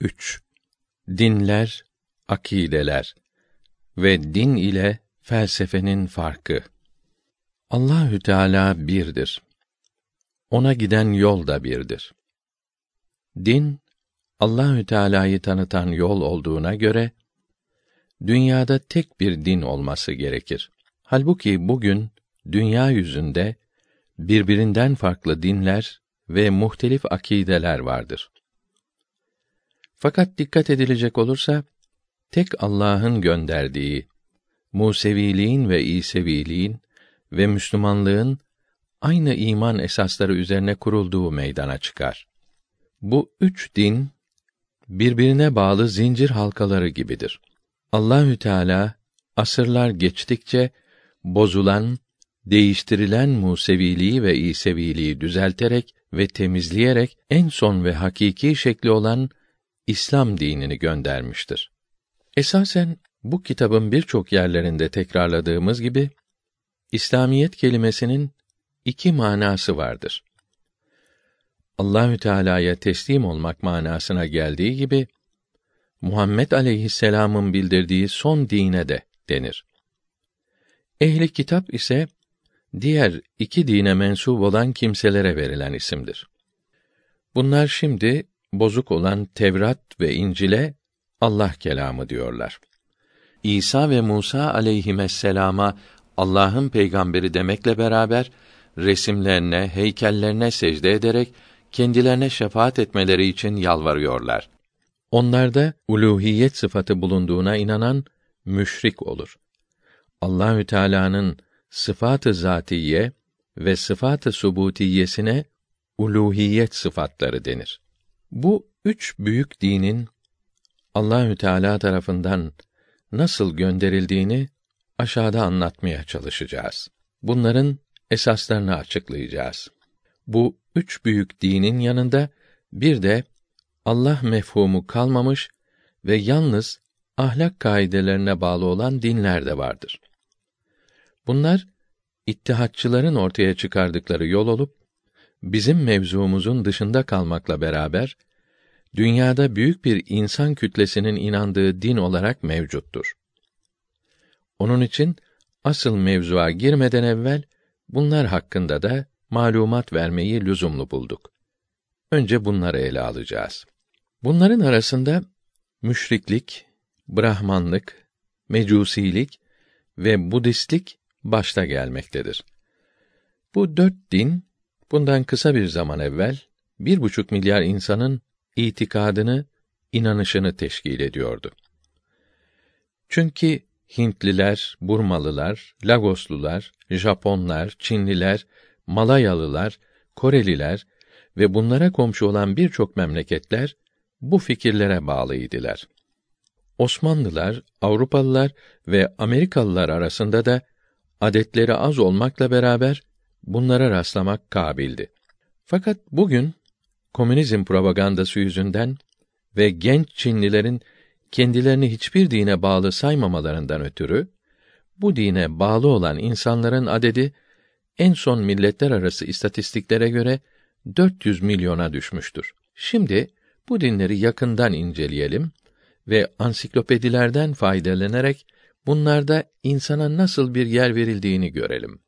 3. Dinler, akideler ve din ile felsefenin farkı. Allahü Teala birdir. Ona giden yol da birdir. Din Allahü Teala'yı tanıtan yol olduğuna göre dünyada tek bir din olması gerekir. Halbuki bugün dünya yüzünde birbirinden farklı dinler ve muhtelif akideler vardır. Fakat dikkat edilecek olursa tek Allah'ın gönderdiği Museviliğin ve İseviliğin ve Müslümanlığın aynı iman esasları üzerine kurulduğu meydana çıkar. Bu üç din birbirine bağlı zincir halkaları gibidir. Allahü Teala asırlar geçtikçe bozulan, değiştirilen Museviliği ve İseviliği düzelterek ve temizleyerek en son ve hakiki şekli olan İslam dinini göndermiştir. Esasen bu kitabın birçok yerlerinde tekrarladığımız gibi İslamiyet kelimesinin iki manası vardır. Allahü Teala'ya teslim olmak manasına geldiği gibi Muhammed aleyhisselam'ın bildirdiği son dine de denir. Ehli kitap ise diğer iki dine mensup olan kimselere verilen isimdir. Bunlar şimdi bozuk olan Tevrat ve İncil'e Allah kelamı diyorlar. İsa ve Musa aleyhisselama Allah'ın peygamberi demekle beraber resimlerine, heykellerine secde ederek kendilerine şefaat etmeleri için yalvarıyorlar. Onlarda uluhiyet sıfatı bulunduğuna inanan müşrik olur. Allahü Teala'nın sıfatı zatiye ve sıfatı subutiyesine uluhiyet sıfatları denir. Bu üç büyük dinin Allahü Teala tarafından nasıl gönderildiğini aşağıda anlatmaya çalışacağız. Bunların esaslarını açıklayacağız. Bu üç büyük dinin yanında bir de Allah mefhumu kalmamış ve yalnız ahlak kaidelerine bağlı olan dinler de vardır. Bunlar ittihatçıların ortaya çıkardıkları yol olup bizim mevzumuzun dışında kalmakla beraber dünyada büyük bir insan kütlesinin inandığı din olarak mevcuttur. Onun için asıl mevzuya girmeden evvel bunlar hakkında da malumat vermeyi lüzumlu bulduk. Önce bunları ele alacağız. Bunların arasında müşriklik, Brahmanlık, Mecusilik ve Budistlik başta gelmektedir. Bu dört din, bundan kısa bir zaman evvel, bir buçuk milyar insanın itikadını, inanışını teşkil ediyordu. Çünkü Hintliler, Burmalılar, Lagoslular, Japonlar, Çinliler, Malayalılar, Koreliler ve bunlara komşu olan birçok memleketler bu fikirlere bağlıydılar. Osmanlılar, Avrupalılar ve Amerikalılar arasında da adetleri az olmakla beraber bunlara rastlamak kabildi. Fakat bugün komünizm propagandası yüzünden ve genç Çinlilerin kendilerini hiçbir dine bağlı saymamalarından ötürü bu dine bağlı olan insanların adedi en son milletler arası istatistiklere göre 400 milyona düşmüştür. Şimdi bu dinleri yakından inceleyelim ve ansiklopedilerden faydalanarak bunlarda insana nasıl bir yer verildiğini görelim.